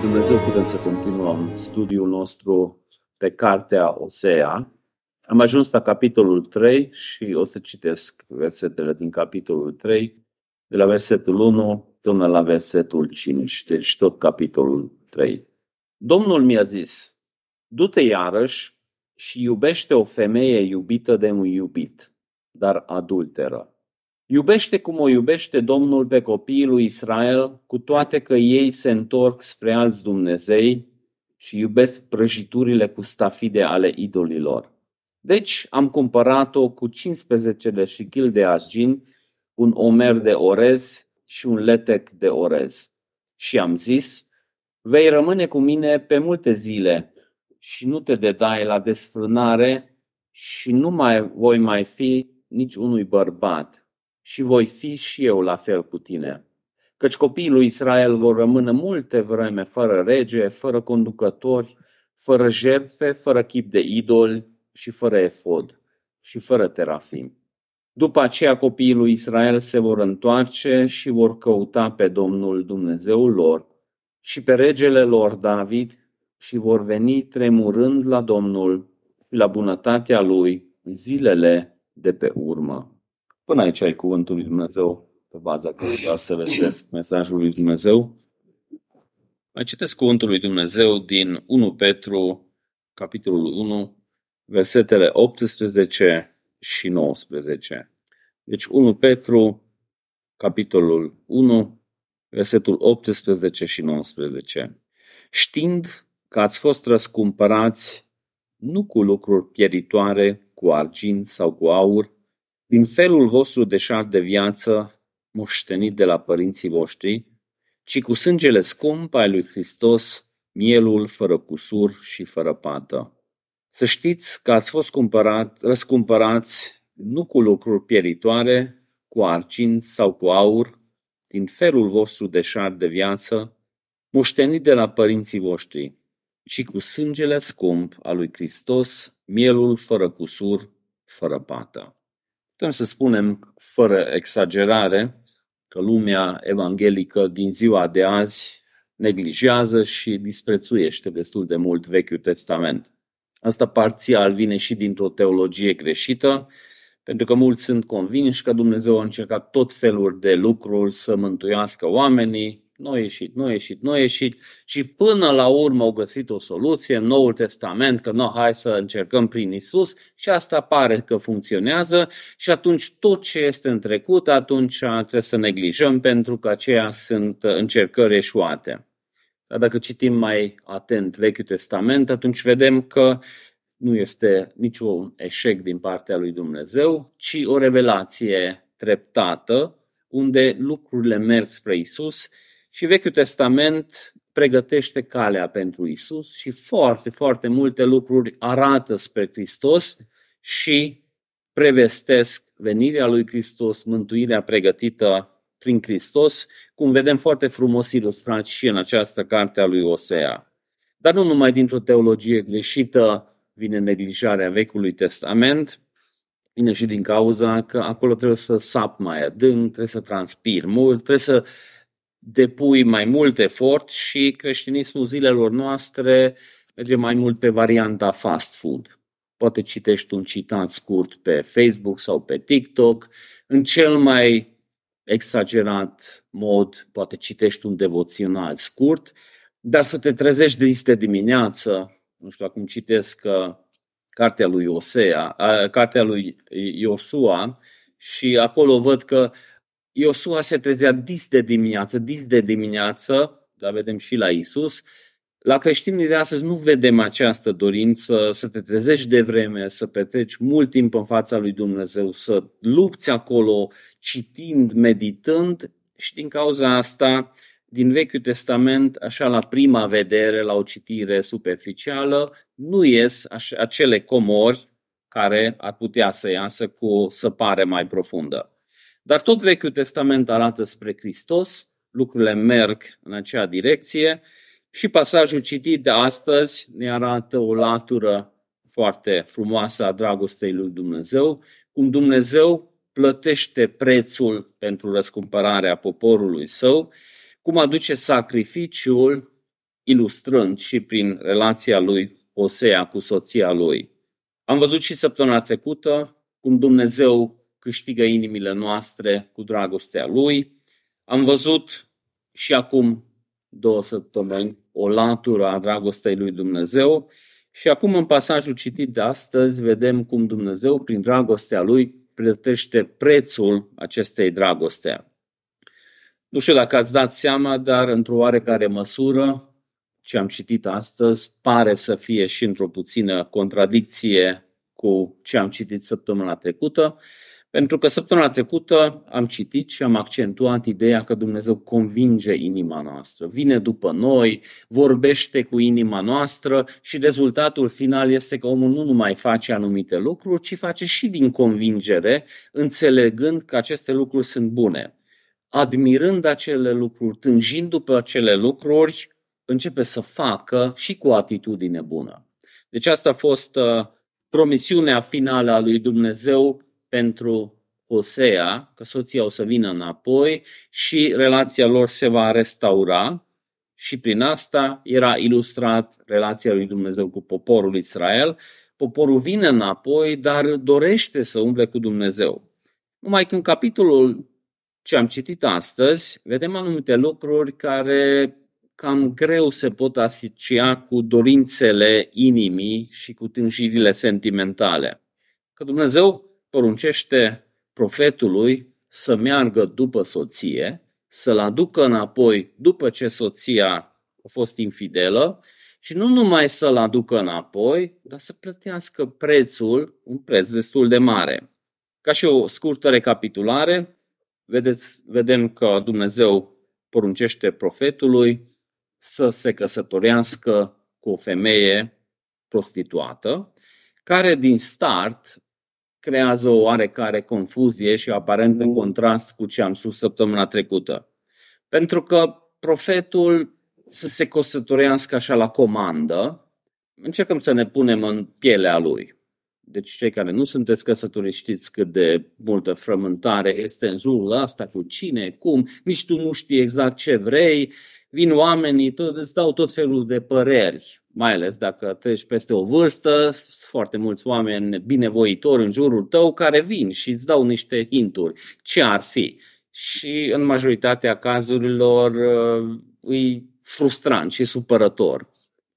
lui Dumnezeu putem să continuăm studiul nostru pe cartea Osea. Am ajuns la capitolul 3 și o să citesc versetele din capitolul 3, de la versetul 1 până la versetul 5, deci tot capitolul 3. Domnul mi-a zis, du-te iarăși și iubește o femeie iubită de un iubit, dar adulteră. Iubește cum o iubește Domnul pe copiii lui Israel, cu toate că ei se întorc spre alți Dumnezei și iubesc prăjiturile cu stafide ale idolilor. Deci am cumpărat-o cu 15 de șichil de argint, un omer de orez și un letec de orez. Și am zis, vei rămâne cu mine pe multe zile și nu te dedai la desfrânare și nu mai voi mai fi nici unui bărbat și voi fi și eu la fel cu tine. Căci copiii lui Israel vor rămâne multe vreme fără rege, fără conducători, fără jertfe, fără chip de idol și fără efod și fără terafim. După aceea copiii lui Israel se vor întoarce și vor căuta pe Domnul Dumnezeul lor și pe regele lor David și vor veni tremurând la Domnul și la bunătatea lui zilele de pe urmă. Până aici ai cuvântul lui Dumnezeu, pe baza că vreau să vestesc mesajul lui Dumnezeu. Mai citesc cuvântul lui Dumnezeu din 1 Petru, capitolul 1, versetele 18 și 19. Deci 1 Petru, capitolul 1, versetul 18 și 19. Știind că ați fost răscumpărați nu cu lucruri pieritoare, cu argint sau cu aur, din felul vostru deșart de viață, moștenit de la părinții voștri, ci cu sângele scump al lui Hristos, mielul fără cusur și fără pată. Să știți că ați fost cumpărat, răscumpărați nu cu lucruri pieritoare, cu argint sau cu aur, din felul vostru deșart de viață, moștenit de la părinții voștri, ci cu sângele scump al lui Hristos, mielul fără cusur, fără pată. Putem să spunem, fără exagerare, că lumea evanghelică din ziua de azi neglijează și disprețuiește destul de mult Vechiul Testament. Asta parțial vine și dintr-o teologie greșită, pentru că mulți sunt convinși că Dumnezeu a încercat tot felul de lucruri să mântuiască oamenii, nu a ieșit, nu a ieșit, nu a ieșit și până la urmă au găsit o soluție în Noul Testament că nu, hai să încercăm prin Isus și asta pare că funcționează și atunci tot ce este în trecut, atunci trebuie să neglijăm pentru că aceia sunt încercări eșuate. Dar dacă citim mai atent Vechiul Testament, atunci vedem că nu este niciun eșec din partea lui Dumnezeu, ci o revelație treptată, unde lucrurile merg spre Isus și Vechiul Testament pregătește calea pentru Isus și foarte, foarte multe lucruri arată spre Hristos și prevestesc venirea lui Hristos, mântuirea pregătită prin Hristos, cum vedem foarte frumos ilustrat și în această carte a lui Osea. Dar nu numai dintr-o teologie greșită vine neglijarea Vechiului Testament, vine și din cauza că acolo trebuie să sap mai adânc, trebuie să transpir mult, trebuie să depui mai mult efort și creștinismul zilelor noastre merge mai mult pe varianta fast food. Poate citești un citat scurt pe Facebook sau pe TikTok. În cel mai exagerat mod, poate citești un devoțional scurt, dar să te trezești de este dimineață, nu știu, acum citesc uh, cartea lui Osea, uh, cartea lui Iosua și acolo văd că Iosua se trezea dis de dimineață, dis de dimineață, dar vedem și la Isus. La creștinii de astăzi nu vedem această dorință să te trezești de vreme, să petreci mult timp în fața lui Dumnezeu, să lupți acolo citind, meditând și din cauza asta din Vechiul Testament, așa la prima vedere, la o citire superficială, nu ies acele comori care ar putea să iasă cu o săpare mai profundă. Dar tot Vechiul Testament arată spre Hristos, lucrurile merg în acea direcție și pasajul citit de astăzi ne arată o latură foarte frumoasă a dragostei lui Dumnezeu, cum Dumnezeu plătește prețul pentru răscumpărarea poporului său, cum aduce sacrificiul ilustrând și prin relația lui Osea cu soția lui. Am văzut și săptămâna trecută cum Dumnezeu câștigă inimile noastre cu dragostea lui. Am văzut și acum două săptămâni o latură a dragostei lui Dumnezeu și acum în pasajul citit de astăzi vedem cum Dumnezeu prin dragostea lui plătește prețul acestei dragoste. Nu știu dacă ați dat seama, dar într-o oarecare măsură, ce am citit astăzi pare să fie și într-o puțină contradicție cu ce am citit săptămâna trecută, pentru că săptămâna trecută am citit și am accentuat ideea că Dumnezeu convinge inima noastră, vine după noi, vorbește cu inima noastră și rezultatul final este că omul nu numai face anumite lucruri, ci face și din convingere, înțelegând că aceste lucruri sunt bune. Admirând acele lucruri, tânjind după acele lucruri, începe să facă și cu o atitudine bună. Deci asta a fost uh, promisiunea finală a lui Dumnezeu pentru Osea, că soția o să vină înapoi și relația lor se va restaura și prin asta era ilustrat relația lui Dumnezeu cu poporul Israel. Poporul vine înapoi, dar dorește să umble cu Dumnezeu. Numai că în capitolul ce am citit astăzi, vedem anumite lucruri care cam greu se pot asocia cu dorințele inimii și cu tânjirile sentimentale. Că Dumnezeu poruncește profetului să meargă după soție, să-l aducă înapoi după ce soția a fost infidelă și nu numai să-l aducă înapoi, dar să plătească prețul, un preț destul de mare. Ca și o scurtă recapitulare, vedeți, vedem că Dumnezeu poruncește profetului să se căsătorească cu o femeie prostituată, care din start creează o oarecare confuzie și aparent în contrast cu ce am spus săptămâna trecută. Pentru că profetul să se căsătorească așa la comandă, încercăm să ne punem în pielea lui. Deci cei care nu sunteți căsătoriți știți cât de multă frământare este în jurul ăsta, cu cine, cum, nici tu nu știi exact ce vrei, vin oamenii, tot, îți dau tot felul de păreri, mai ales dacă treci peste o vârstă, sunt foarte mulți oameni binevoitori în jurul tău care vin și îți dau niște hinturi. Ce ar fi? Și în majoritatea cazurilor uh, e frustrant și supărător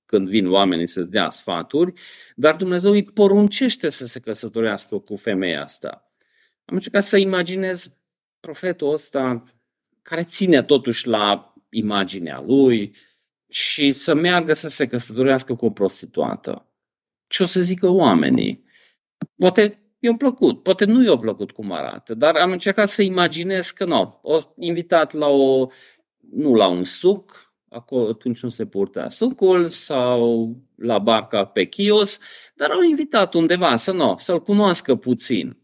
când vin oamenii să-ți dea sfaturi, dar Dumnezeu îi poruncește să se căsătorească cu femeia asta. Am încercat să imaginez profetul ăsta care ține totuși la imaginea lui și să meargă să se căsătorească cu o prostituată. Ce o să zică oamenii? Poate i-a plăcut, poate nu i-a plăcut cum arată, dar am încercat să imaginez că nu, o invitat la o, nu la un suc, acolo atunci nu se purta sucul, sau la barca pe chios, dar au invitat undeva să nu, să-l cunoască puțin.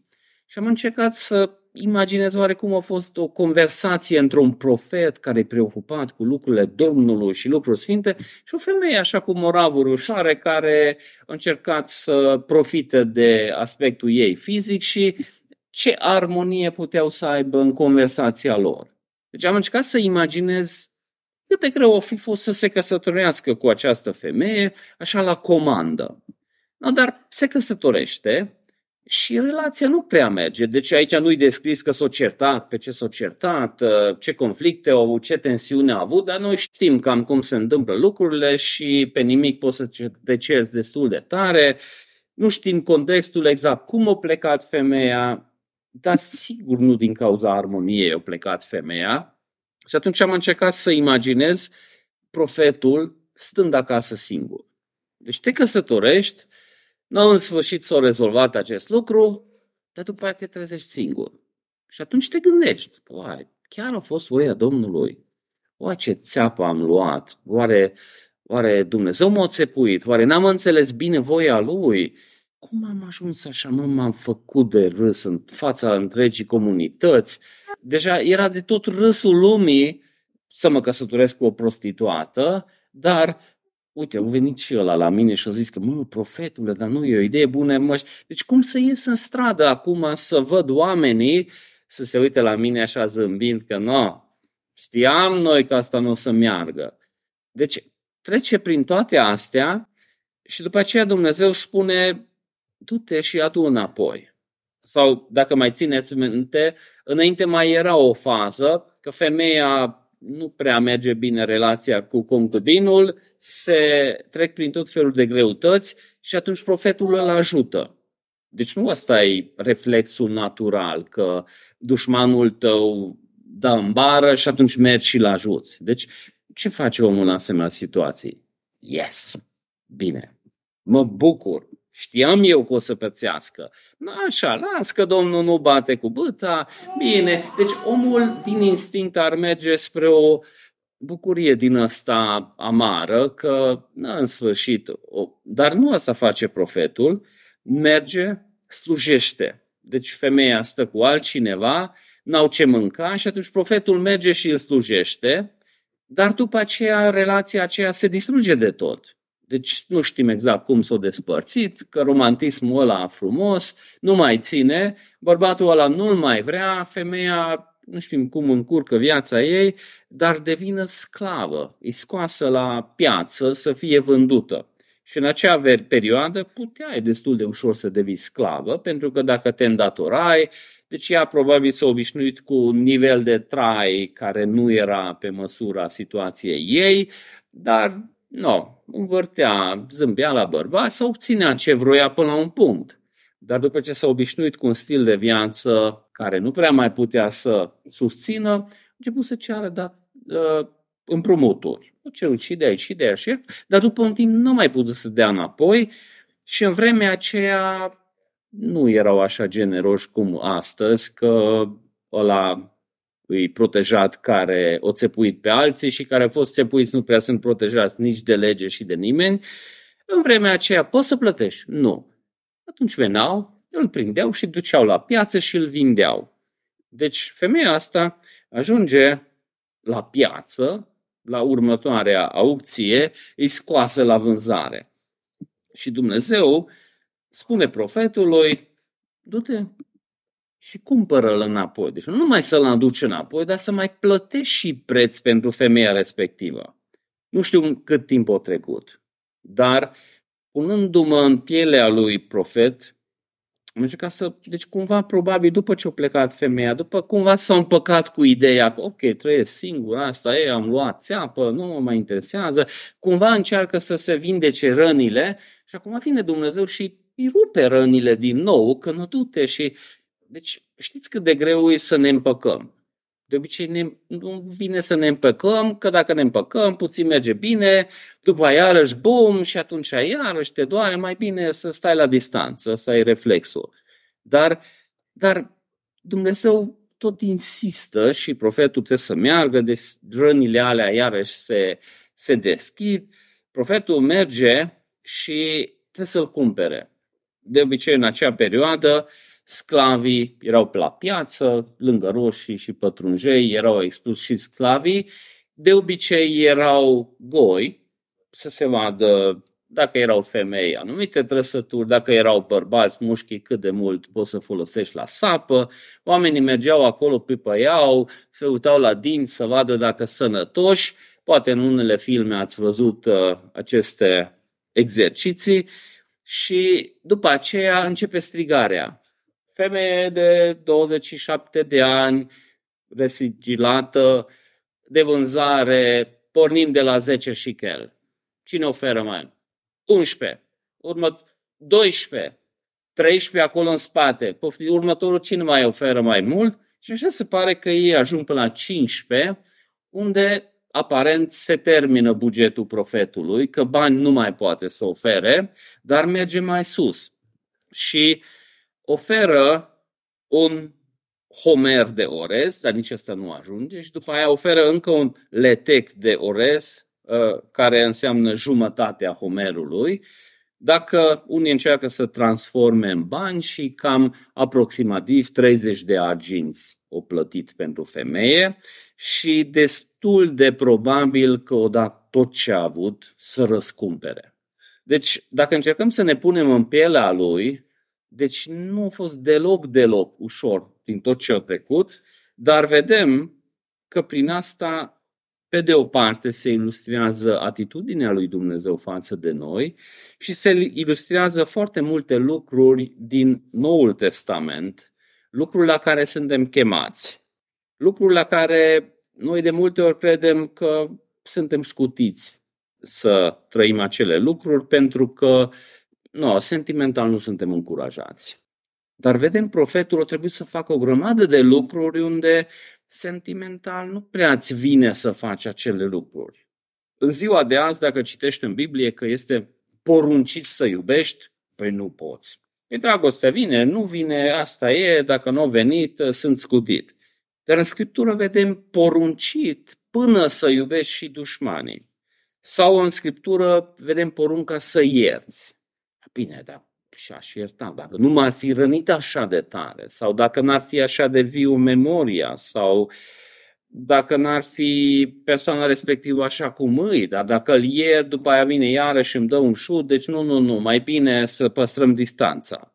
Și am încercat să imaginez oarecum a fost o conversație între un profet care e preocupat cu lucrurile Domnului și lucruri sfinte și o femeie așa cu moravuri ușoare care a încercat să profite de aspectul ei fizic și ce armonie puteau să aibă în conversația lor. Deci am încercat să imaginez cât de greu o fi fost să se căsătorească cu această femeie, așa la comandă. No, dar se căsătorește și relația nu prea merge. Deci aici nu-i descris că s-o certat, pe ce s-o certat, uh, ce conflicte au, ce tensiune a avut, dar noi știm cam cum se întâmplă lucrurile și pe nimic poți să te cerți destul de tare. Nu știm contextul exact cum a plecat femeia, dar sigur nu din cauza armoniei a plecat femeia. Și atunci am încercat să imaginez profetul stând acasă singur. Deci te căsătorești, nu în sfârșit s-a rezolvat acest lucru, dar după aceea te trezești singur. Și atunci te gândești, oare chiar a fost voia Domnului? Oare ce țeapă am luat? Oare, oare Dumnezeu m-a țepuit? Oare n-am înțeles bine voia Lui? Cum am ajuns așa? Nu m-am făcut de râs în fața întregii comunități. Deja era de tot râsul lumii să mă căsătoresc cu o prostituată, dar uite, au venit și ăla la mine și a zis că, mă, profetule, dar nu e o idee bună. Mă. Deci cum să ies în stradă acum să văd oamenii să se uite la mine așa zâmbind că nu, știam noi că asta nu o să meargă. Deci trece prin toate astea și după aceea Dumnezeu spune, du-te și adu înapoi. Sau, dacă mai țineți minte, înainte mai era o fază că femeia nu prea merge bine relația cu concubinul, se trec prin tot felul de greutăți și atunci profetul îl ajută. Deci nu ăsta e reflexul natural, că dușmanul tău dă în bară și atunci mergi și-l ajuți. Deci ce face omul în asemenea situații? Yes! Bine, mă bucur, Știam eu că o să pățească. Nu așa, las că Domnul nu bate cu băta, bine. Deci omul din instinct ar merge spre o bucurie din asta amară, că în sfârșit, o... dar nu asta face profetul, merge, slujește. Deci femeia stă cu altcineva, n-au ce mânca și atunci profetul merge și îl slujește, dar după aceea relația aceea se distruge de tot. Deci nu știm exact cum s-o despărțit, că romantismul ăla frumos nu mai ține, bărbatul ăla nu-l mai vrea, femeia nu știm cum încurcă viața ei, dar devină sclavă, e scoasă la piață să fie vândută. Și în acea perioadă puteai destul de ușor să devii sclavă, pentru că dacă te îndatorai, deci ea probabil s-a obișnuit cu un nivel de trai care nu era pe măsura situației ei, dar nu, învârtea, zâmbea la bărbați sau obținea ce vroia până la un punct. Dar după ce s-a obișnuit cu un stil de viață care nu prea mai putea să susțină, a început să ceară dat, uh, împrumuturi. O cerut și de aici și de aici, dar după un timp nu mai putut să dea înapoi și în vremea aceea nu erau așa generoși cum astăzi, că ăla îi protejat care o țepuit pe alții și care au fost țepuiți nu prea sunt protejați nici de lege și de nimeni, în vremea aceea poți să plătești? Nu. Atunci veneau, îl prindeau și duceau la piață și îl vindeau. Deci femeia asta ajunge la piață, la următoarea aukție, îi scoasă la vânzare. Și Dumnezeu spune profetului, du-te, și cumpără-l înapoi. Deci nu numai să-l aduci înapoi, dar să mai plătești și preț pentru femeia respectivă. Nu știu cât timp a trecut, dar punându-mă în pielea lui profet, am încercat să, deci cumva probabil după ce a plecat femeia, după cumva s-a împăcat cu ideea că ok, trăiesc singur, asta e, am luat țeapă, nu mă mai interesează, cumva încearcă să se vindece rănile și acum vine Dumnezeu și îi rupe rănile din nou, că nu du-te și deci știți cât de greu e să ne împăcăm. De obicei ne, nu vine să ne împăcăm, că dacă ne împăcăm, puțin merge bine, după aia iarăși bum și atunci iarăși te doare, mai bine să stai la distanță, să ai reflexul. Dar, dar Dumnezeu tot insistă și profetul trebuie să meargă, deci rănile alea iarăși se, se deschid. Profetul merge și trebuie să-l cumpere. De obicei, în acea perioadă, sclavii erau pe la piață, lângă roșii și pătrunjei, erau expus și sclavii. De obicei erau goi, să se vadă dacă erau femei anumite trăsături, dacă erau bărbați mușchi cât de mult poți să folosești la sapă. Oamenii mergeau acolo, pipăiau, se uitau la dinți să vadă dacă sănătoși. Poate în unele filme ați văzut uh, aceste exerciții și după aceea începe strigarea femeie de 27 de ani, resigilată, de vânzare, pornim de la 10 șichel. Cine oferă mai? 11. Urmă 12. 13 acolo în spate. Pofti, următorul cine mai oferă mai mult? Și așa se pare că ei ajung până la 15, unde aparent se termină bugetul profetului, că bani nu mai poate să ofere, dar merge mai sus. Și oferă un homer de orez, dar nici asta nu ajunge, și după aia oferă încă un letec de orez, uh, care înseamnă jumătatea homerului, dacă unii încearcă să transforme în bani și cam aproximativ 30 de arginți o plătit pentru femeie și destul de probabil că o dat tot ce a avut să răscumpere. Deci, dacă încercăm să ne punem în pielea lui, deci nu a fost deloc, deloc ușor din tot ce a trecut, dar vedem că prin asta Pe de o parte se ilustrează atitudinea lui Dumnezeu față de noi și se ilustrează foarte multe lucruri din Noul Testament, lucruri la care suntem chemați, lucruri la care noi de multe ori credem că suntem scutiți să trăim acele lucruri pentru că no, sentimental nu suntem încurajați. Dar vedem, profetul a trebuit să facă o grămadă de lucruri unde sentimental nu prea îți vine să faci acele lucruri. În ziua de azi, dacă citești în Biblie că este poruncit să iubești, păi nu poți. Păi dragostea vine, nu vine, asta e, dacă nu a venit, sunt scutit. Dar în Scriptură vedem poruncit până să iubești și dușmanii. Sau în Scriptură vedem porunca să ierți. Bine, dar și aș ierta. Dacă nu m-ar fi rănit așa de tare, sau dacă n-ar fi așa de viu memoria, sau dacă n-ar fi persoana respectivă așa cum îi, dar dacă îl iert, după aia vine iarăși și îmi dă un șut, deci nu, nu, nu, mai bine să păstrăm distanța.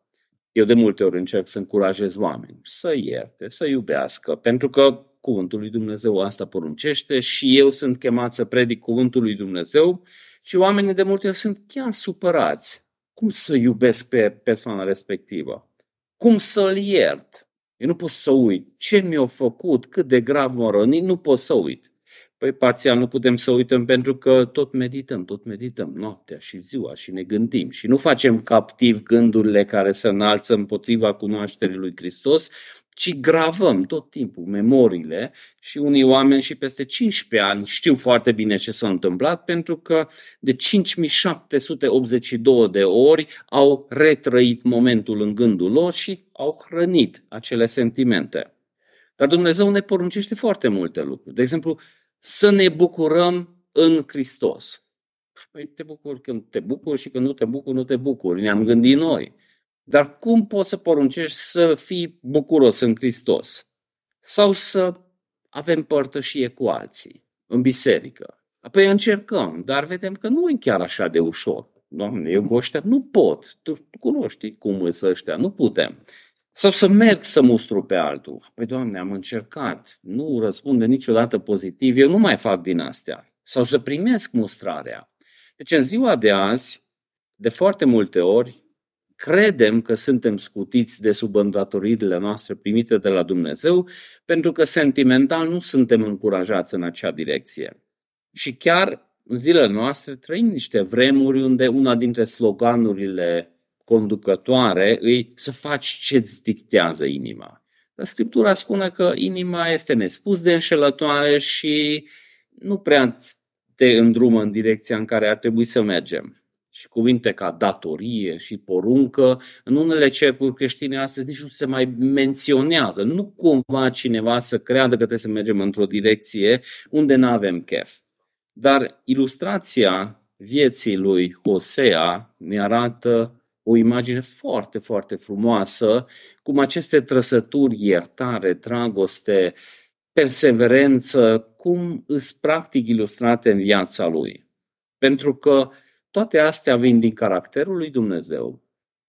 Eu de multe ori încerc să încurajez oameni să ierte, să iubească, pentru că cuvântul lui Dumnezeu asta poruncește și eu sunt chemat să predic cuvântul lui Dumnezeu și oamenii de multe ori sunt chiar supărați cum să iubesc pe persoana respectivă? Cum să-l iert? Eu nu pot să uit ce mi-a făcut, cât de grav m-a rănit, nu pot să uit. Păi parțial nu putem să uităm pentru că tot medităm, tot medităm noaptea și ziua și ne gândim și nu facem captiv gândurile care se înalță împotriva cunoașterii lui Hristos, ci gravăm tot timpul memoriile și unii oameni și peste 15 ani știu foarte bine ce s-a întâmplat pentru că de 5782 de ori au retrăit momentul în gândul lor și au hrănit acele sentimente. Dar Dumnezeu ne poruncește foarte multe lucruri. De exemplu, să ne bucurăm în Hristos. Păi te bucuri când te bucuri și când nu te bucuri, nu te bucuri. Ne-am gândit noi. Dar cum poți să poruncești să fii bucuros în Hristos? Sau să avem părtășie cu alții în biserică? Apoi încercăm, dar vedem că nu e chiar așa de ușor. Doamne, eu cu ăștia nu pot. Tu, tu cunoști cum sunt ăștia, nu putem. Sau să merg să mustru pe altul. Păi, Doamne, am încercat, nu răspunde niciodată pozitiv, eu nu mai fac din astea. Sau să primesc mustrarea. Deci, în ziua de azi, de foarte multe ori, credem că suntem scutiți de sub îndatoririle noastre primite de la Dumnezeu, pentru că sentimental nu suntem încurajați în acea direcție. Și chiar în zilele noastre trăim niște vremuri unde una dintre sloganurile conducătoare îi să faci ce-ți dictează inima. Dar Scriptura spune că inima este nespus de înșelătoare și nu prea te îndrumă în direcția în care ar trebui să mergem și cuvinte ca datorie și poruncă, în unele cercuri creștine astăzi nici nu se mai menționează. Nu cumva cineva să creadă că trebuie să mergem într-o direcție unde nu avem chef. Dar ilustrația vieții lui Hosea ne arată o imagine foarte, foarte frumoasă, cum aceste trăsături, iertare, dragoste, perseverență, cum îs practic ilustrate în viața lui. Pentru că toate astea vin din caracterul lui Dumnezeu,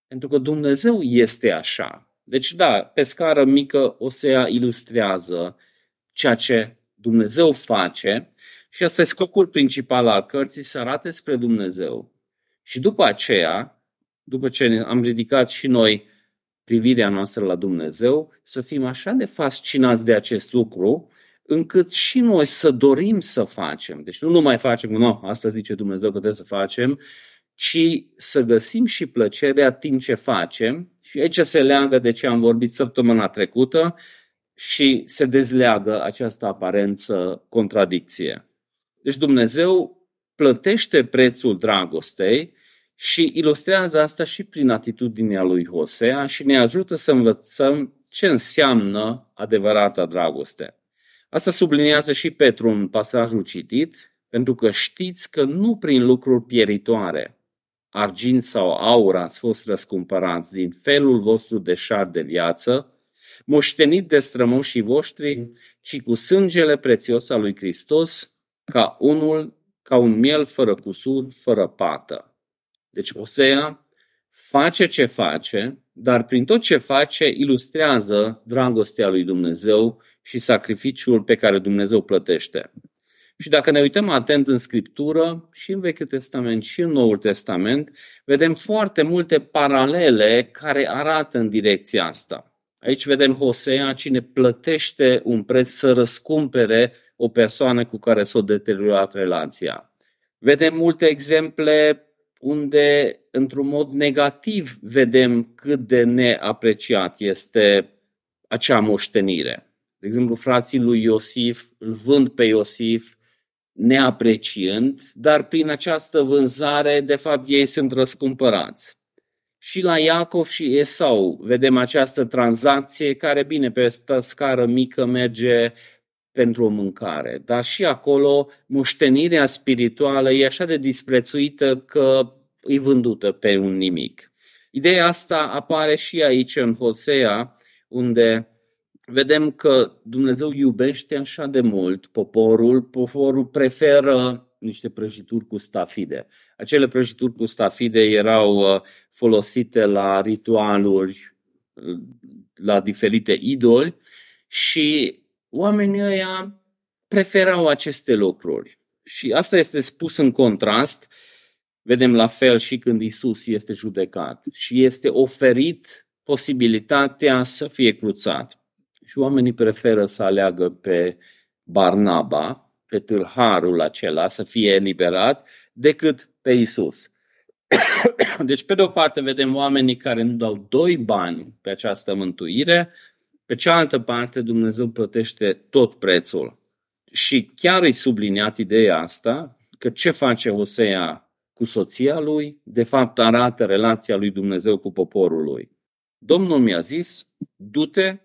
pentru că Dumnezeu este așa. Deci, da, pe scară mică Osea ilustrează ceea ce Dumnezeu face și asta e scopul principal al cărții, să arate spre Dumnezeu. Și după aceea, după ce am ridicat și noi privirea noastră la Dumnezeu, să fim așa de fascinați de acest lucru, încât și noi să dorim să facem. Deci nu numai facem, nu, asta zice Dumnezeu că trebuie să facem, ci să găsim și plăcerea timp ce facem. Și aici se leagă de ce am vorbit săptămâna trecută și se dezleagă această aparență contradicție. Deci Dumnezeu plătește prețul dragostei și ilustrează asta și prin atitudinea lui Hosea și ne ajută să învățăm ce înseamnă adevărata dragoste. Asta subliniază și Petru în pasajul citit, pentru că știți că nu prin lucruri pieritoare, argint sau aur ați fost răscumpărați din felul vostru de șar de viață, moștenit de strămoșii voștri, ci cu sângele prețios al lui Hristos, ca unul, ca un miel fără cusur, fără pată. Deci Osea face ce face, dar prin tot ce face ilustrează dragostea lui Dumnezeu și sacrificiul pe care Dumnezeu plătește. Și dacă ne uităm atent în Scriptură, și în Vechiul Testament, și în Noul Testament, vedem foarte multe paralele care arată în direcția asta. Aici vedem Hosea, cine plătește un preț să răscumpere o persoană cu care s-a deteriorat relația. Vedem multe exemple unde, într-un mod negativ, vedem cât de neapreciat este acea moștenire. De exemplu, frații lui Iosif îl vând pe Iosif neapreciând, dar prin această vânzare, de fapt, ei sunt răscumpărați. Și la Iacov și Esau vedem această tranzacție care, bine, pe scară mică merge pentru o mâncare, dar și acolo moștenirea spirituală e așa de disprețuită că e vândută pe un nimic. Ideea asta apare și aici în Hosea, unde vedem că Dumnezeu iubește așa de mult poporul, poporul preferă niște prăjituri cu stafide. Acele prăjituri cu stafide erau uh, folosite la ritualuri, la diferite idoli și oamenii ăia preferau aceste lucruri. Și asta este spus în contrast, vedem la fel și când Isus este judecat și este oferit posibilitatea să fie cruțat. Și oamenii preferă să aleagă pe Barnaba, pe tâlharul acela, să fie eliberat, decât pe Isus. Deci, pe de o parte, vedem oamenii care nu dau doi bani pe această mântuire, pe cealaltă parte, Dumnezeu plătește tot prețul. Și chiar îi subliniat ideea asta, că ce face Osea cu soția lui, de fapt arată relația lui Dumnezeu cu poporul lui. Domnul mi-a zis, du-te,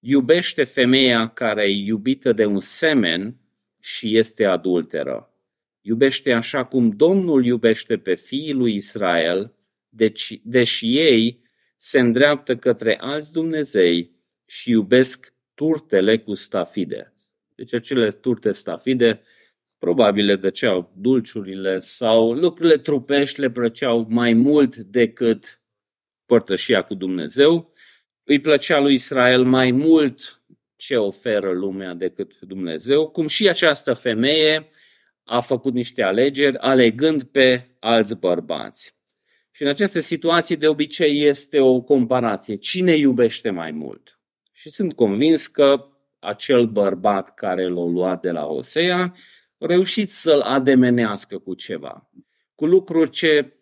iubește femeia care e iubită de un semen și este adulteră. Iubește așa cum Domnul iubește pe fiii lui Israel, deci, deși ei se îndreaptă către alți Dumnezei și iubesc turtele cu stafide. Deci acele turte stafide probabil le dăceau dulciurile sau lucrurile trupești le plăceau mai mult decât părtășia cu Dumnezeu. Îi plăcea lui Israel mai mult ce oferă lumea decât Dumnezeu, cum și această femeie a făcut niște alegeri alegând pe alți bărbați. Și în aceste situații de obicei este o comparație. Cine iubește mai mult? Și sunt convins că acel bărbat care l-a luat de la Osea a reușit să-l ademenească cu ceva, cu lucruri ce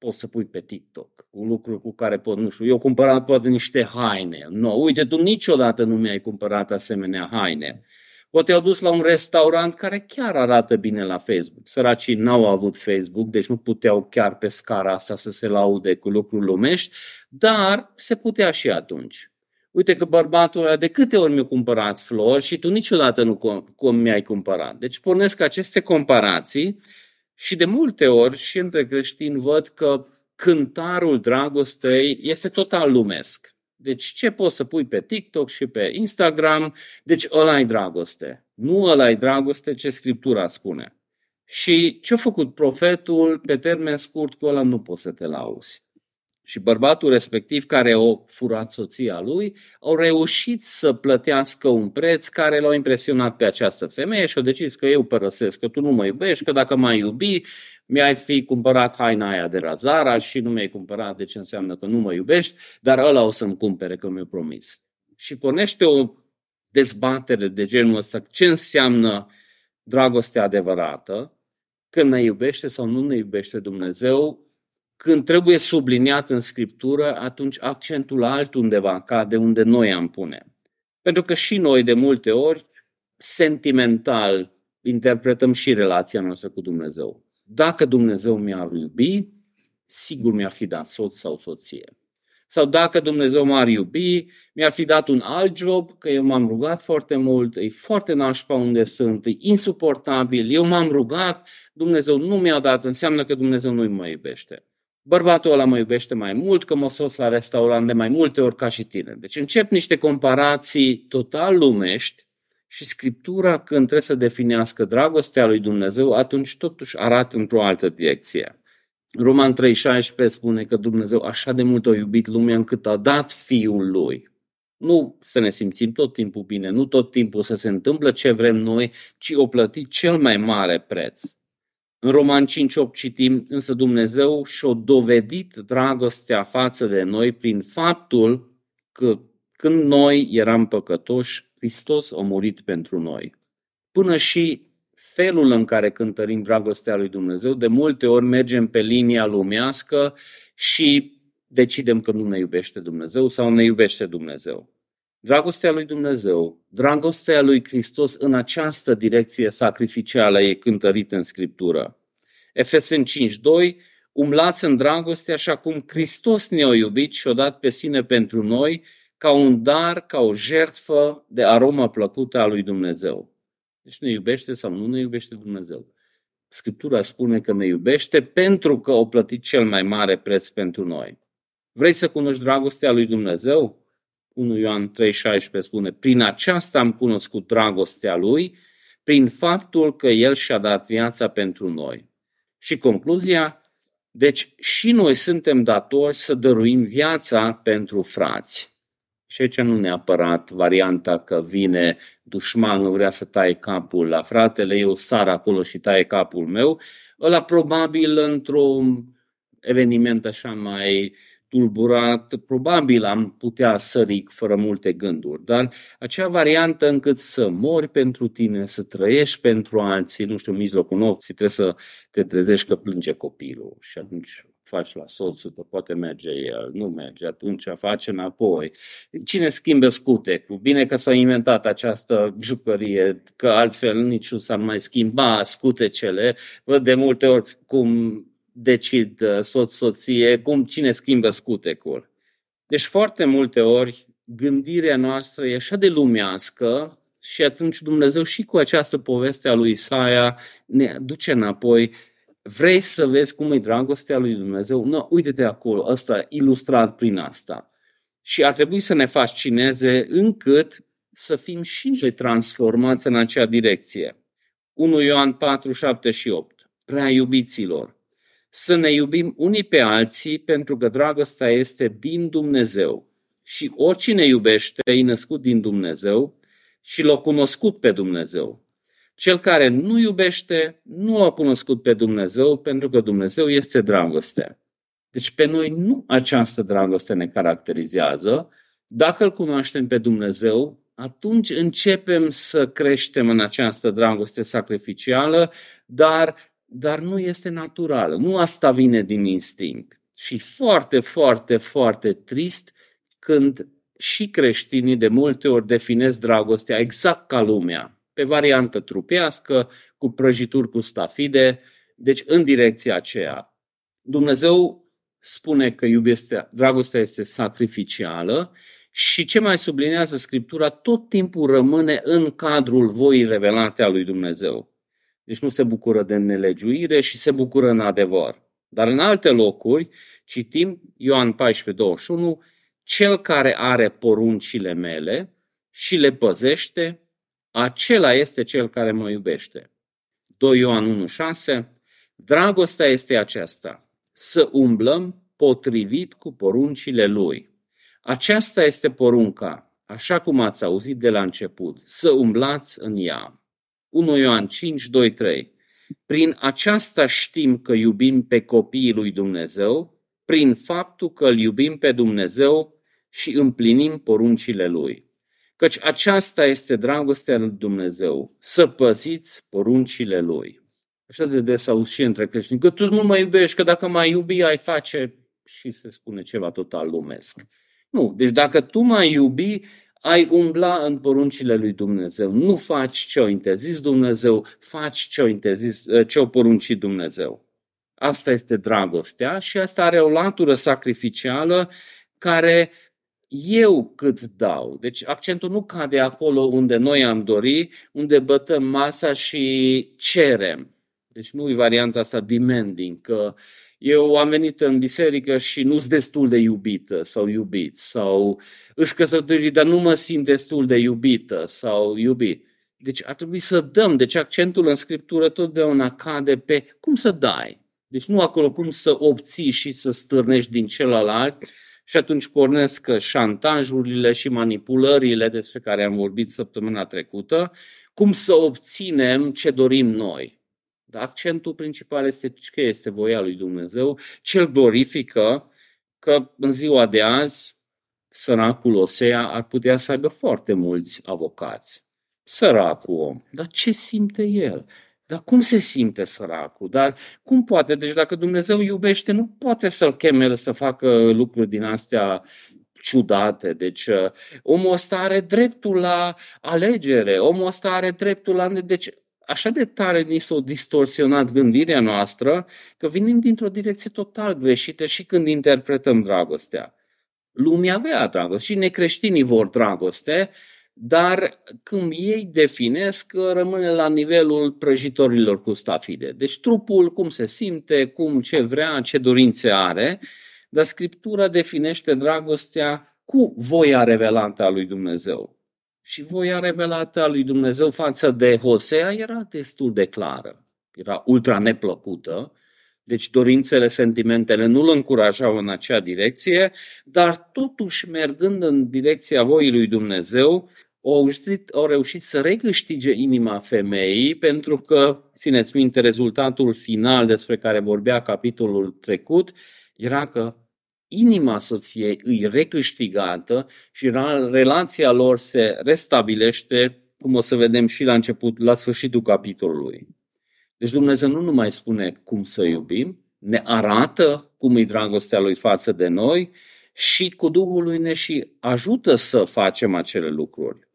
poți să pui pe TikTok, cu lucruri cu care pot, nu știu, eu cumpărat poate niște haine. No, uite, tu niciodată nu mi-ai cumpărat asemenea haine. Poate au dus la un restaurant care chiar arată bine la Facebook. Săracii n-au avut Facebook, deci nu puteau chiar pe scara asta să se laude cu lucruri lumești, dar se putea și atunci uite că bărbatul ăla de câte ori mi-a cumpărat flori și tu niciodată nu cum mi-ai cumpărat. Deci pornesc aceste comparații și de multe ori și între creștini văd că cântarul dragostei este total lumesc. Deci ce poți să pui pe TikTok și pe Instagram, deci ăla e dragoste. Nu ăla e dragoste ce Scriptura spune. Și ce a făcut profetul pe termen scurt, cu ăla nu poți să te lauzi și bărbatul respectiv care o furat soția lui au reușit să plătească un preț care l-a impresionat pe această femeie și au decis că eu părăsesc, că tu nu mă iubești, că dacă m-ai iubi, mi-ai fi cumpărat haina aia de razara și nu mi-ai cumpărat, de ce înseamnă că nu mă iubești, dar ăla o să-mi cumpere că mi-a promis. Și pornește o dezbatere de genul ăsta, ce înseamnă dragoste adevărată, când ne iubește sau nu ne iubește Dumnezeu, când trebuie subliniat în scriptură, atunci accentul altundeva cade unde noi am pune. Pentru că și noi de multe ori, sentimental, interpretăm și relația noastră cu Dumnezeu. Dacă Dumnezeu mi-ar iubi, sigur mi-ar fi dat soț sau soție. Sau dacă Dumnezeu m-ar iubi, mi-ar fi dat un alt job, că eu m-am rugat foarte mult, e foarte nașpa unde sunt, e insuportabil, eu m-am rugat, Dumnezeu nu mi-a dat, înseamnă că Dumnezeu nu mă iubește. Bărbatul ăla mă iubește mai mult, că mă sos la restaurant de mai multe ori ca și tine. Deci încep niște comparații total lumești și Scriptura, când trebuie să definească dragostea lui Dumnezeu, atunci totuși arată într-o altă direcție. Roman 3,16 spune că Dumnezeu așa de mult a iubit lumea încât a dat Fiul Lui. Nu să ne simțim tot timpul bine, nu tot timpul să se întâmplă ce vrem noi, ci o plăti cel mai mare preț. În Roman 5.8 citim, însă Dumnezeu și-a dovedit dragostea față de noi prin faptul că când noi eram păcătoși, Hristos a murit pentru noi. Până și felul în care cântărim dragostea lui Dumnezeu, de multe ori mergem pe linia lumească și decidem că nu ne iubește Dumnezeu sau ne iubește Dumnezeu. Dragostea lui Dumnezeu, dragostea lui Hristos în această direcție sacrificială e cântărită în Scriptură. Efesen 5.2 Umlați în dragoste așa cum Hristos ne-a iubit și a dat pe sine pentru noi ca un dar, ca o jertfă de aromă plăcută a lui Dumnezeu. Deci ne iubește sau nu ne iubește Dumnezeu. Scriptura spune că ne iubește pentru că o plătit cel mai mare preț pentru noi. Vrei să cunoști dragostea lui Dumnezeu? 1 Ioan 3,16 spune, prin aceasta am cunoscut dragostea lui, prin faptul că el și-a dat viața pentru noi. Și concluzia, deci și noi suntem datori să dăruim viața pentru frați. Și aici nu neapărat varianta că vine dușmanul, vrea să taie capul la fratele, eu sar acolo și taie capul meu, ăla probabil într-un eveniment așa mai tulburat, probabil am putea sări fără multe gânduri, dar acea variantă încât să mori pentru tine, să trăiești pentru alții, nu știu, în mijlocul nopții, trebuie să te trezești că plânge copilul și atunci faci la soțul, că poate merge el, nu merge, atunci face înapoi. Cine schimbă scutecul? Bine că s-a inventat această jucărie, că altfel nici nu s-ar mai schimba scutecele. Văd de multe ori cum decid uh, soț-soție, cum cine schimbă scutecul. Deci foarte multe ori gândirea noastră e așa de lumească și atunci Dumnezeu și cu această poveste a lui Isaia ne duce înapoi Vrei să vezi cum e dragostea lui Dumnezeu? Nu, uite-te acolo, ăsta ilustrat prin asta. Și ar trebui să ne fascineze încât să fim și noi transformați în acea direcție. 1 Ioan 4, 7 și 8. Prea iubiților, să ne iubim unii pe alții pentru că dragostea este din Dumnezeu. Și oricine iubește e născut din Dumnezeu și l-a cunoscut pe Dumnezeu. Cel care nu iubește nu a cunoscut pe Dumnezeu pentru că Dumnezeu este dragoste. Deci pe noi nu această dragoste ne caracterizează. Dacă îl cunoaștem pe Dumnezeu, atunci începem să creștem în această dragoste sacrificială, dar, dar nu este naturală. Nu asta vine din instinct. Și foarte, foarte, foarte trist când și creștinii de multe ori definesc dragostea exact ca lumea pe variantă trupească, cu prăjituri cu stafide, deci în direcția aceea. Dumnezeu spune că iubestea, dragostea este sacrificială și ce mai sublinează Scriptura, tot timpul rămâne în cadrul voii revelate a lui Dumnezeu. Deci nu se bucură de nelegiuire și se bucură în adevăr. Dar în alte locuri, citim Ioan 14, 21, cel care are poruncile mele și le păzește, acela este cel care mă iubește. 2 Ioan 1,6 Dragostea este aceasta, să umblăm potrivit cu poruncile Lui. Aceasta este porunca, așa cum ați auzit de la început, să umblați în ea. 1 Ioan 5, 2, 3 Prin aceasta știm că iubim pe copiii lui Dumnezeu, prin faptul că îl iubim pe Dumnezeu și împlinim poruncile Lui. Căci aceasta este dragostea lui Dumnezeu, să păziți poruncile Lui. Așa de des auzi și între creștini, că tu nu mă iubești, că dacă mai iubi, ai face și se spune ceva total lumesc. Nu, deci dacă tu mai iubi, ai umbla în poruncile lui Dumnezeu. Nu faci ce-o interzis Dumnezeu, faci ce-o, interzis, ce-o poruncit Dumnezeu. Asta este dragostea și asta are o latură sacrificială care eu cât dau. Deci accentul nu cade acolo unde noi am dori, unde bătăm masa și cerem. Deci nu e varianta asta demanding, că eu am venit în biserică și nu sunt destul de iubită sau iubit, sau îți căsătorit, dar nu mă simt destul de iubită sau iubit. Deci ar trebui să dăm. Deci accentul în scriptură totdeauna cade pe cum să dai. Deci nu acolo cum să obții și să stârnești din celălalt, Și atunci pornesc șantajurile și manipulările despre care am vorbit săptămâna trecută, cum să obținem ce dorim noi. Dar accentul principal este că este voia lui Dumnezeu, cel glorifică că în ziua de azi săracul Osea ar putea să aibă foarte mulți avocați. Săracul om. Dar ce simte el? Dar cum se simte săracul? Dar cum poate? Deci dacă Dumnezeu iubește, nu poate să-l cheme să facă lucruri din astea ciudate. Deci uh, omul ăsta are dreptul la alegere, omul ăsta are dreptul la... Deci așa de tare ni s-a distorsionat gândirea noastră că venim dintr-o direcție total greșită și când interpretăm dragostea. Lumea avea dragoste și necreștinii vor dragoste, dar când ei definesc, rămâne la nivelul prăjitorilor cu stafide. Deci trupul, cum se simte, cum ce vrea, ce dorințe are, dar Scriptura definește dragostea cu voia revelată a lui Dumnezeu. Și voia revelată a lui Dumnezeu față de Hosea era destul de clară. Era ultra neplăcută, deci dorințele, sentimentele nu îl încurajau în acea direcție, dar totuși mergând în direcția voii lui Dumnezeu, au reușit, au reușit să recâștige inima femeii pentru că, țineți minte, rezultatul final despre care vorbea capitolul trecut era că inima soției îi recâștigată și relația lor se restabilește, cum o să vedem și la început, la sfârșitul capitolului. Deci Dumnezeu nu numai spune cum să iubim, ne arată cum e dragostea lui față de noi și cu Duhul lui ne și ajută să facem acele lucruri.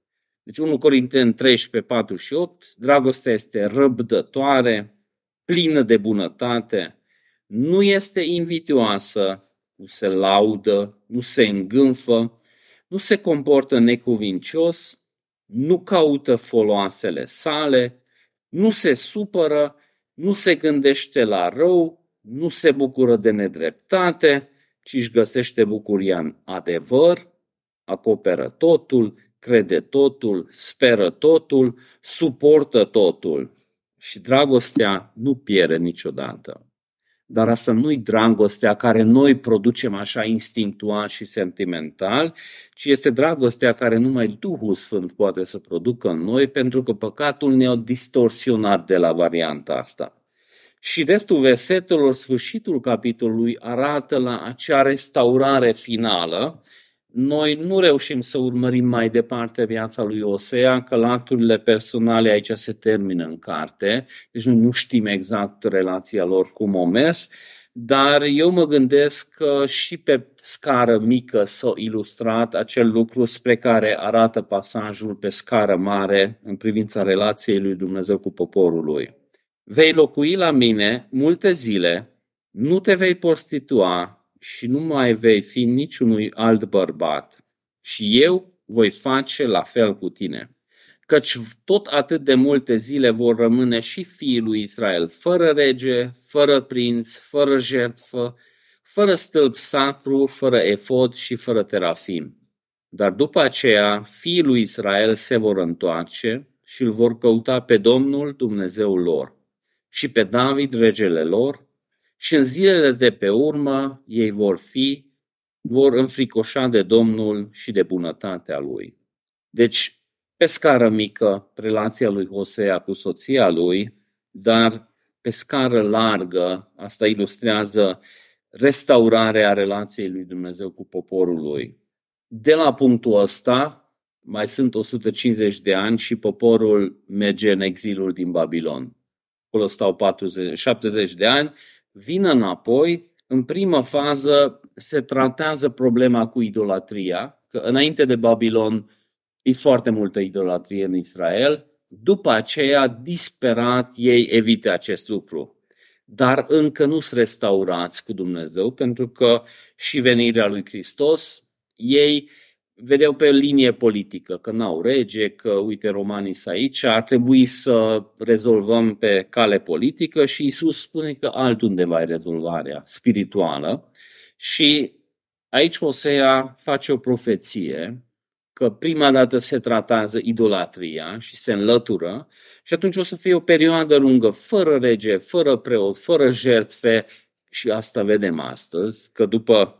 Deci 1 Corinteni 13, 4 și 8, dragostea este răbdătoare, plină de bunătate, nu este invitioasă, nu se laudă, nu se îngânfă, nu se comportă necuvincios, nu caută foloasele sale, nu se supără, nu se gândește la rău, nu se bucură de nedreptate, ci își găsește bucuria în adevăr, acoperă totul, crede totul, speră totul, suportă totul. Și dragostea nu pierde niciodată. Dar asta nu-i dragostea care noi producem așa instinctual și sentimental, ci este dragostea care numai Duhul Sfânt poate să producă în noi, pentru că păcatul ne-a distorsionat de la varianta asta. Și restul versetelor, sfârșitul capitolului, arată la acea restaurare finală noi nu reușim să urmărim mai departe viața lui Osea, că laturile personale aici se termină în carte, deci noi nu știm exact relația lor cum o mers, dar eu mă gândesc că și pe scară mică s-a ilustrat acel lucru spre care arată pasajul pe scară mare în privința relației lui Dumnezeu cu poporul lui. Vei locui la mine multe zile, nu te vei prostitua, și nu mai vei fi niciunui alt bărbat. Și eu voi face la fel cu tine. Căci tot atât de multe zile vor rămâne și fiii lui Israel, fără rege, fără prinț, fără jertfă, fără stâlp sacru, fără efod și fără terafim. Dar după aceea, fiii lui Israel se vor întoarce și îl vor căuta pe Domnul Dumnezeul lor și pe David, regele lor, și în zilele de pe urmă ei vor fi, vor înfricoșa de Domnul și de bunătatea lui. Deci, pe scară mică, relația lui Hosea cu soția lui, dar pe scară largă, asta ilustrează restaurarea relației lui Dumnezeu cu poporul lui. De la punctul ăsta, mai sunt 150 de ani și poporul merge în exilul din Babilon. Acolo stau 40, 70 de ani vină înapoi, în primă fază se tratează problema cu idolatria, că înainte de Babilon e foarte multă idolatrie în Israel, după aceea, disperat, ei evită acest lucru. Dar încă nu sunt restaurați cu Dumnezeu, pentru că și venirea lui Hristos, ei vedeau pe linie politică, că n-au rege, că uite romanii sunt aici, ar trebui să rezolvăm pe cale politică și Isus spune că altundeva e rezolvarea spirituală și aici Osea face o profeție că prima dată se tratează idolatria și se înlătură și atunci o să fie o perioadă lungă fără rege, fără preot, fără jertfe și asta vedem astăzi, că după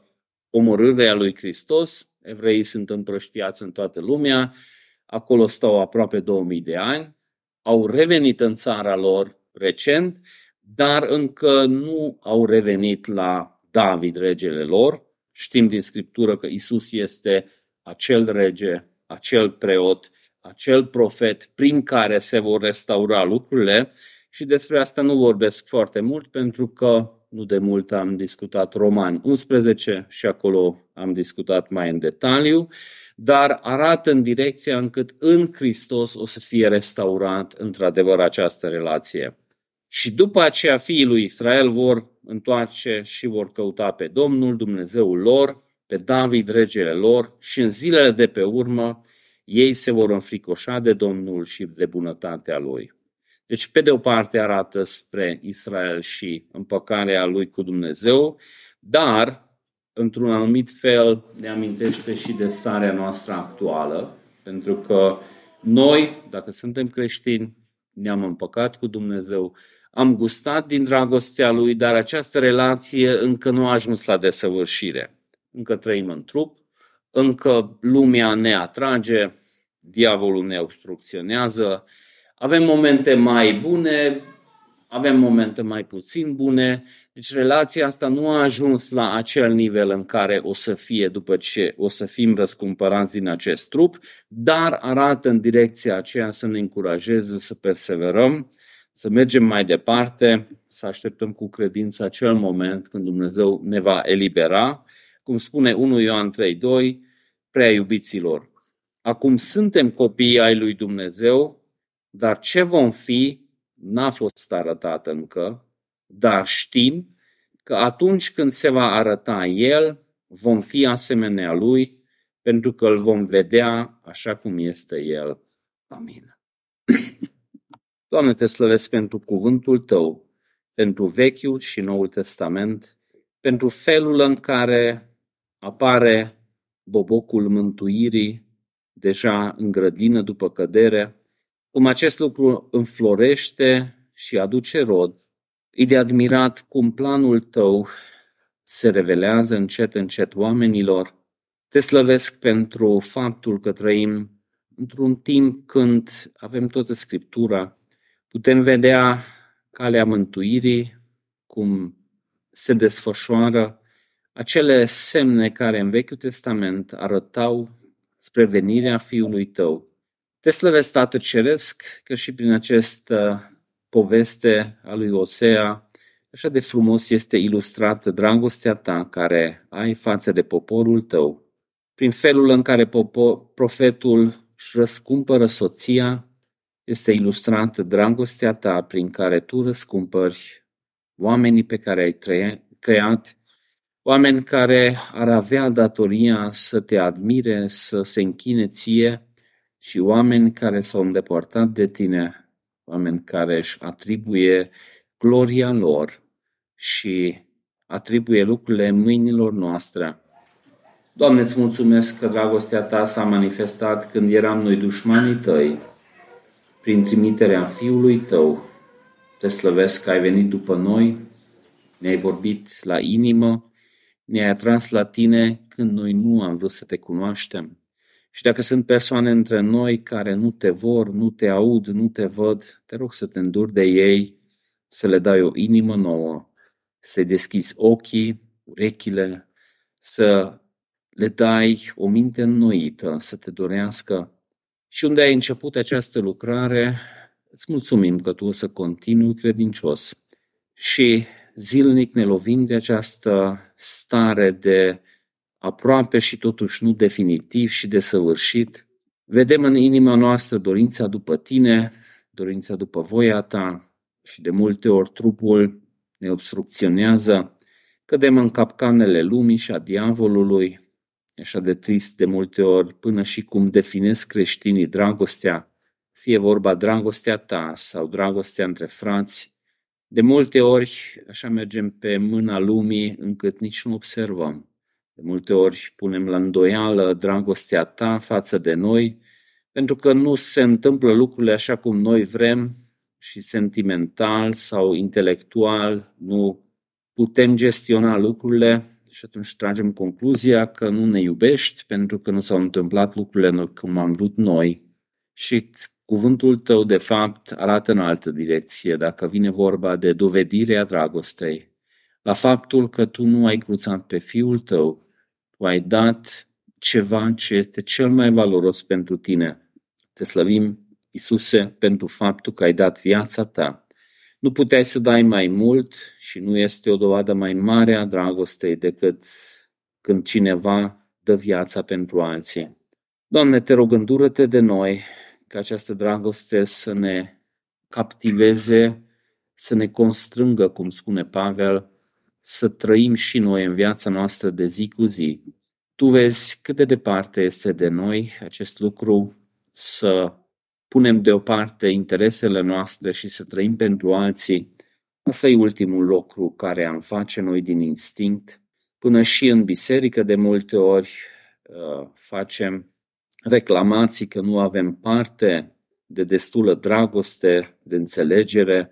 omorârea lui Hristos. Evreii sunt împrăștiați în toată lumea, acolo stau aproape 2000 de ani, au revenit în țara lor recent, dar încă nu au revenit la David, regele lor. Știm din Scriptură că Isus este acel rege, acel preot, acel profet prin care se vor restaura lucrurile și despre asta nu vorbesc foarte mult pentru că nu de mult am discutat Roman 11 și acolo am discutat mai în detaliu, dar arată în direcția încât în Hristos o să fie restaurat într-adevăr această relație. Și după aceea fiii lui Israel vor întoarce și vor căuta pe Domnul, Dumnezeul lor, pe David, regele lor, și în zilele de pe urmă ei se vor înfricoșa de Domnul și de bunătatea lui. Deci, pe de o parte arată spre Israel și împăcarea lui cu Dumnezeu, dar, într-un anumit fel, ne amintește și de starea noastră actuală, pentru că noi, dacă suntem creștini, ne-am împăcat cu Dumnezeu, am gustat din dragostea Lui, dar această relație încă nu a ajuns la desăvârșire. Încă trăim în trup, încă lumea ne atrage, diavolul ne obstrucționează, avem momente mai bune, avem momente mai puțin bune, deci relația asta nu a ajuns la acel nivel în care o să fie după ce o să fim răscumpărați din acest trup, dar arată în direcția aceea să ne încurajeze să perseverăm, să mergem mai departe, să așteptăm cu credință acel moment când Dumnezeu ne va elibera, cum spune 1 Ioan 3.2, prea iubiților. Acum suntem copii ai lui Dumnezeu, dar ce vom fi n-a fost arătat încă, dar știm că atunci când se va arăta El, vom fi asemenea Lui, pentru că îl vom vedea așa cum este El. Amin. Doamne, te slăvesc pentru cuvântul Tău, pentru Vechiul și Noul Testament, pentru felul în care apare bobocul mântuirii deja în grădină după cădere, cum acest lucru înflorește și aduce rod. E de admirat cum planul tău se revelează încet, încet oamenilor. Te slăvesc pentru faptul că trăim într-un timp când avem toată Scriptura, putem vedea calea mântuirii, cum se desfășoară acele semne care în Vechiul Testament arătau spre venirea Fiului Tău. Te slăvesc, Tată Ceresc, că și prin această poveste a lui Osea, așa de frumos este ilustrată dragostea ta care ai față de poporul tău, prin felul în care popor, profetul își răscumpără soția, este ilustrată dragostea ta prin care tu răscumpări oamenii pe care ai creat, oameni care ar avea datoria să te admire, să se închine ție, și oameni care s-au îndepărtat de tine, oameni care își atribuie gloria lor și atribuie lucrurile în mâinilor noastre. Doamne, îți mulțumesc că dragostea Ta s-a manifestat când eram noi dușmanii Tăi, prin trimiterea Fiului Tău. Te slăvesc că ai venit după noi, ne-ai vorbit la inimă, ne-ai atras la Tine când noi nu am vrut să Te cunoaștem. Și dacă sunt persoane între noi care nu te vor, nu te aud, nu te văd, te rog să te înduri de ei, să le dai o inimă nouă, să deschizi ochii, urechile, să le dai o minte înnoită, să te dorească. Și unde ai început această lucrare, îți mulțumim că tu o să continui credincios. Și zilnic ne lovim de această stare de aproape și totuși nu definitiv și desăvârșit. Vedem în inima noastră dorința după tine, dorința după voia ta și de multe ori trupul ne obstrucționează, cădem în capcanele lumii și a diavolului, așa de trist de multe ori, până și cum definesc creștinii dragostea, fie vorba dragostea ta sau dragostea între frați, de multe ori așa mergem pe mâna lumii încât nici nu observăm de multe ori punem la îndoială dragostea ta față de noi, pentru că nu se întâmplă lucrurile așa cum noi vrem și sentimental sau intelectual nu putem gestiona lucrurile și atunci tragem concluzia că nu ne iubești pentru că nu s-au întâmplat lucrurile cum am vrut noi. Și cuvântul tău de fapt arată în altă direcție dacă vine vorba de dovedirea dragostei, la faptul că tu nu ai cruțat pe fiul tău, tu ai dat ceva ce este cel mai valoros pentru tine. Te slăvim, Isuse, pentru faptul că ai dat viața ta. Nu puteai să dai mai mult și nu este o dovadă mai mare a dragostei decât când cineva dă viața pentru alții. Doamne, te rog, îndură-te de noi ca această dragoste să ne captiveze, să ne constrângă, cum spune Pavel, să trăim și noi în viața noastră de zi cu zi. Tu vezi cât de departe este de noi acest lucru să punem deoparte interesele noastre și să trăim pentru alții. Asta e ultimul lucru care am face noi din instinct. Până și în biserică de multe ori uh, facem reclamații că nu avem parte de destulă dragoste, de înțelegere,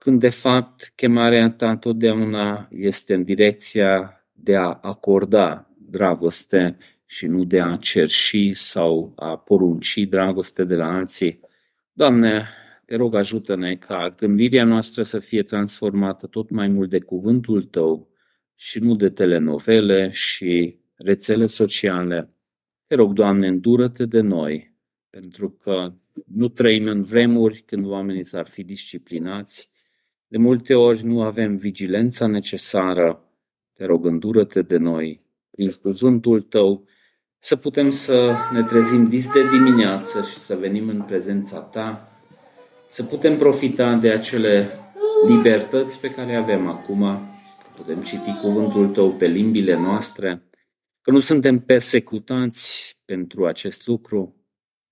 când de fapt chemarea ta totdeauna este în direcția de a acorda dragoste și nu de a cerși sau a porunci dragoste de la alții. Doamne, te rog ajută-ne ca gândirea noastră să fie transformată tot mai mult de cuvântul Tău și nu de telenovele și rețele sociale. Te rog, Doamne, îndură-te de noi, pentru că nu trăim în vremuri când oamenii s-ar fi disciplinați. De multe ori nu avem vigilența necesară. Te rog, îndură-te de noi, prin cuvântul Tău, să putem să ne trezim dis de dimineață și să venim în prezența Ta, să putem profita de acele libertăți pe care avem acum, că putem citi cuvântul Tău pe limbile noastre, că nu suntem persecutați pentru acest lucru.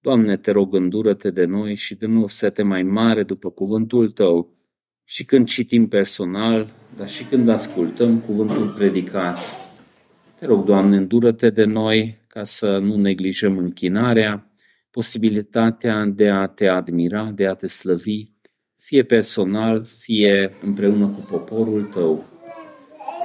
Doamne, te rog, îndură-te de noi și de nu o sete mai mare după cuvântul Tău și când citim personal, dar și când ascultăm cuvântul predicat. Te rog, Doamne, îndură-te de noi ca să nu neglijăm închinarea, posibilitatea de a te admira, de a te slăvi, fie personal, fie împreună cu poporul tău.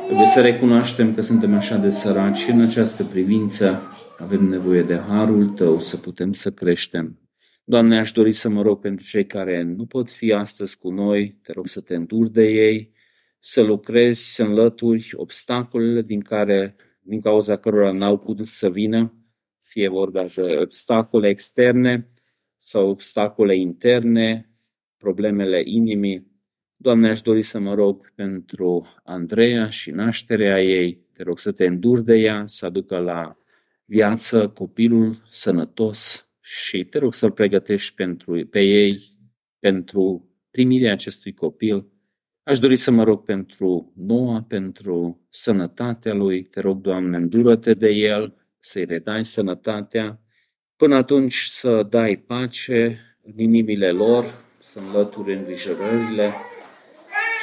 Trebuie să recunoaștem că suntem așa de săraci și în această privință avem nevoie de harul tău să putem să creștem. Doamne, aș dori să mă rog pentru cei care nu pot fi astăzi cu noi, te rog să te înduri de ei, să lucrezi, să înlături obstacolele din care din cauza cărora n-au putut să vină, fie vorba de obstacole externe sau obstacole interne, problemele inimii. Doamne, aș dori să mă rog pentru Andreea și nașterea ei. Te rog să te înduri de ea, să aducă la viață copilul sănătos și te rog să-l pregătești pentru, pe ei pentru primirea acestui copil Aș dori să mă rog pentru Noa, pentru sănătatea lui. Te rog, Doamne, îndură-te de el, să-i redai sănătatea. Până atunci să dai pace în inimile lor, să înlături îngrijorările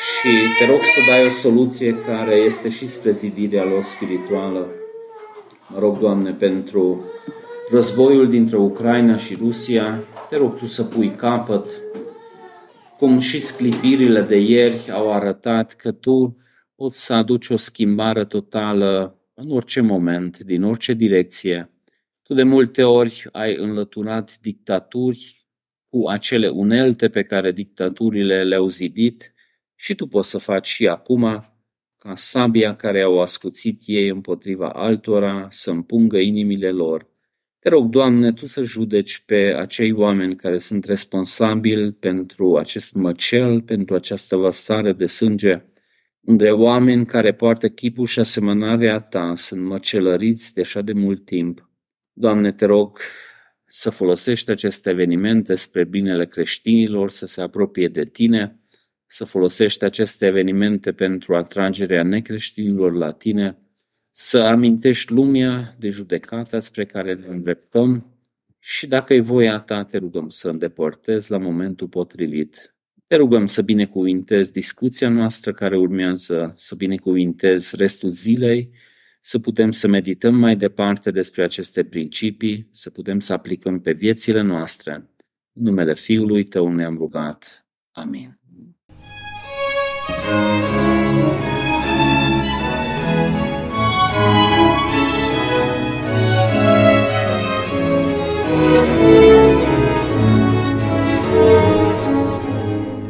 și te rog să dai o soluție care este și spre zidirea lor spirituală. Mă rog, Doamne, pentru războiul dintre Ucraina și Rusia, te rog Tu să pui capăt cum și sclipirile de ieri au arătat că tu poți să aduci o schimbare totală în orice moment, din orice direcție. Tu de multe ori ai înlăturat dictaturi cu acele unelte pe care dictaturile le-au zidit și tu poți să faci și acum ca sabia care au ascuțit ei împotriva altora să împungă inimile lor te rog, Doamne, Tu să judeci pe acei oameni care sunt responsabili pentru acest măcel, pentru această vărsare de sânge, unde oameni care poartă chipul și asemănarea Ta sunt măcelăriți de așa de mult timp. Doamne, te rog să folosești aceste evenimente spre binele creștinilor, să se apropie de Tine, să folosești aceste evenimente pentru atragerea necreștinilor la Tine, să amintești lumea de judecata spre care ne îndreptăm și dacă e voia ta, te rugăm să îndepărtezi la momentul potrivit. Te rugăm să binecuvintezi discuția noastră care urmează, să binecuvintezi restul zilei, să putem să medităm mai departe despre aceste principii, să putem să aplicăm pe viețile noastre. În numele Fiului Tău ne-am rugat. Amin. thank you